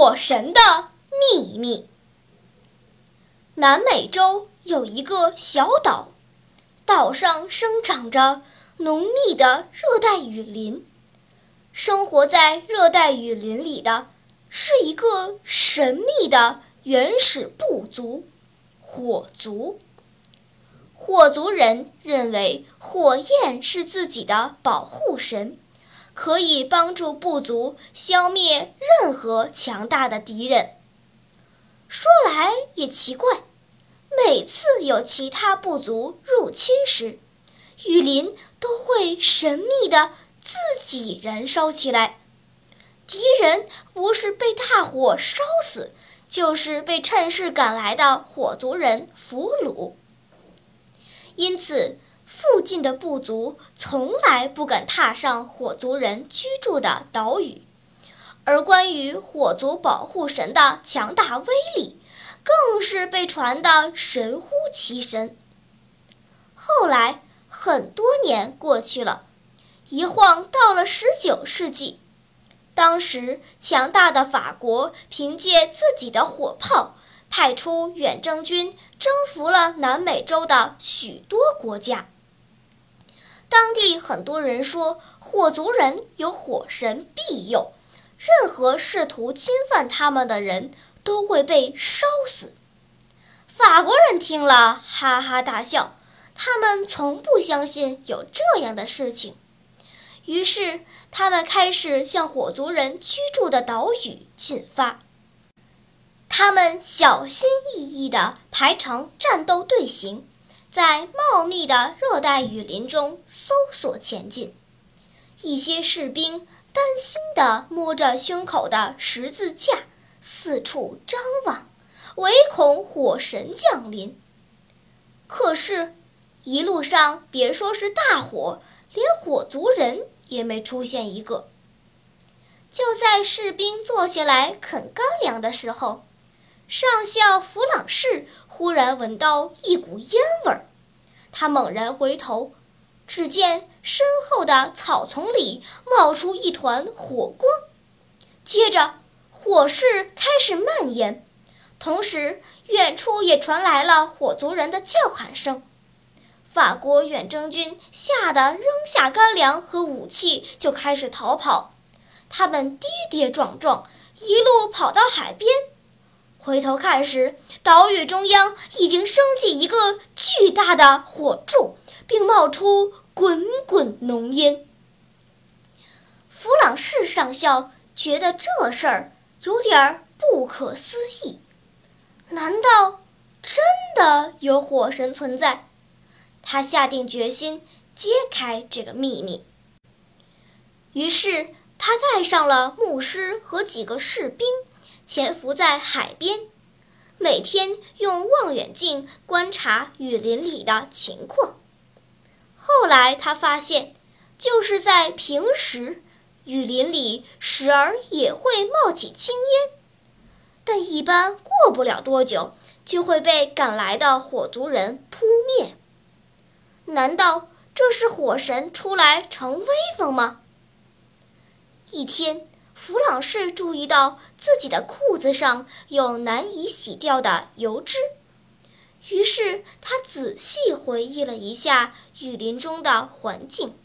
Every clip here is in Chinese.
火神的秘密。南美洲有一个小岛，岛上生长着浓密的热带雨林。生活在热带雨林里的是一个神秘的原始部族——火族。火族人认为火焰是自己的保护神。可以帮助部族消灭任何强大的敌人。说来也奇怪，每次有其他部族入侵时，雨林都会神秘的自己燃烧起来。敌人不是被大火烧死，就是被趁势赶来的火族人俘虏。因此。附近的部族从来不敢踏上火族人居住的岛屿，而关于火族保护神的强大威力，更是被传得神乎其神。后来很多年过去了，一晃到了十九世纪，当时强大的法国凭借自己的火炮，派出远征军征服了南美洲的许多国家。当地很多人说，火族人有火神庇佑，任何试图侵犯他们的人都会被烧死。法国人听了哈哈大笑，他们从不相信有这样的事情。于是，他们开始向火族人居住的岛屿进发。他们小心翼翼地排成战斗队形。在茂密的热带雨林中搜索前进，一些士兵担心地摸着胸口的十字架，四处张望，唯恐火神降临。可是，一路上别说是大火，连火族人也没出现一个。就在士兵坐下来啃干粮的时候，上校弗朗士。忽然闻到一股烟味儿，他猛然回头，只见身后的草丛里冒出一团火光，接着火势开始蔓延，同时远处也传来了火族人的叫喊声。法国远征军吓得扔下干粮和武器，就开始逃跑。他们跌跌撞撞，一路跑到海边。回头看时，岛屿中央已经升起一个巨大的火柱，并冒出滚滚浓烟。弗朗士上校觉得这事儿有点不可思议，难道真的有火神存在？他下定决心揭开这个秘密。于是，他带上了牧师和几个士兵。潜伏在海边，每天用望远镜观察雨林里的情况。后来他发现，就是在平时，雨林里时而也会冒起青烟，但一般过不了多久就会被赶来的火族人扑灭。难道这是火神出来逞威风吗？一天。弗朗士注意到自己的裤子上有难以洗掉的油脂，于是他仔细回忆了一下雨林中的环境，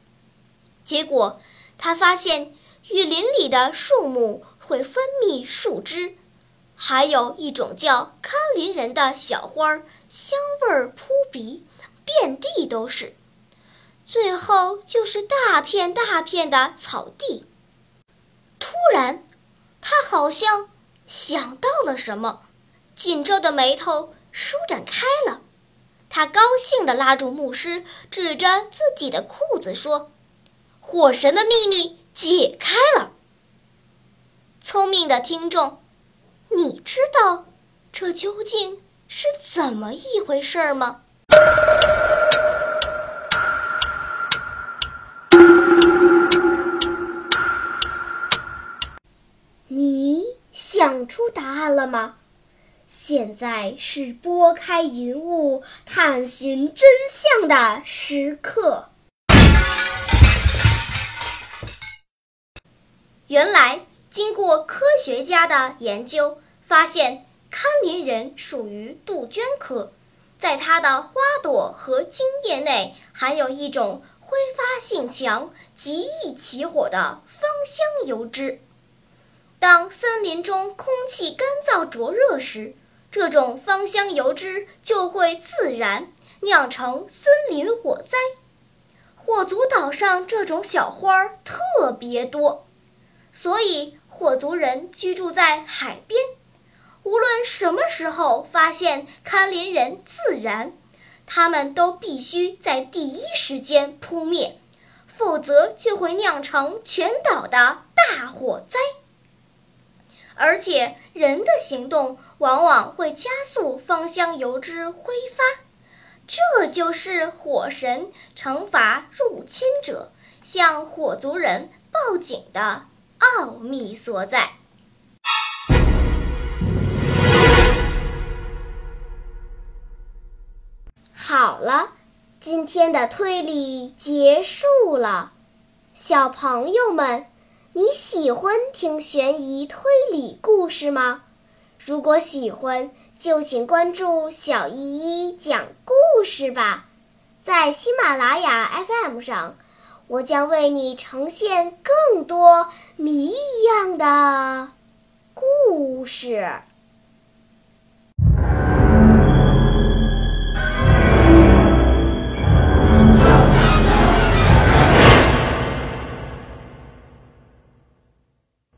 结果他发现雨林里的树木会分泌树枝，还有一种叫堪林人的小花，香味儿扑鼻，遍地都是。最后就是大片大片的草地。好像想到了什么，紧皱的眉头舒展开了。他高兴地拉住牧师，指着自己的裤子说：“火神的秘密解开了。聪明的听众，你知道这究竟是怎么一回事吗？案了吗？现在是拨开云雾探寻真相的时刻。原来，经过科学家的研究，发现堪林人属于杜鹃科，在它的花朵和茎叶内含有一种挥发性强、极易起火的芳香油脂。当森林中空气干燥灼热时，这种芳香油脂就会自燃，酿成森林火灾。火族岛上这种小花特别多，所以火族人居住在海边。无论什么时候发现堪林人自燃，他们都必须在第一时间扑灭，否则就会酿成全岛的大火灾。而且，人的行动往往会加速芳香油脂挥发，这就是火神惩罚入侵者、向火族人报警的奥秘所在。好了，今天的推理结束了，小朋友们。你喜欢听悬疑推理故事吗？如果喜欢，就请关注小依依讲故事吧。在喜马拉雅 FM 上，我将为你呈现更多谜一样的故事。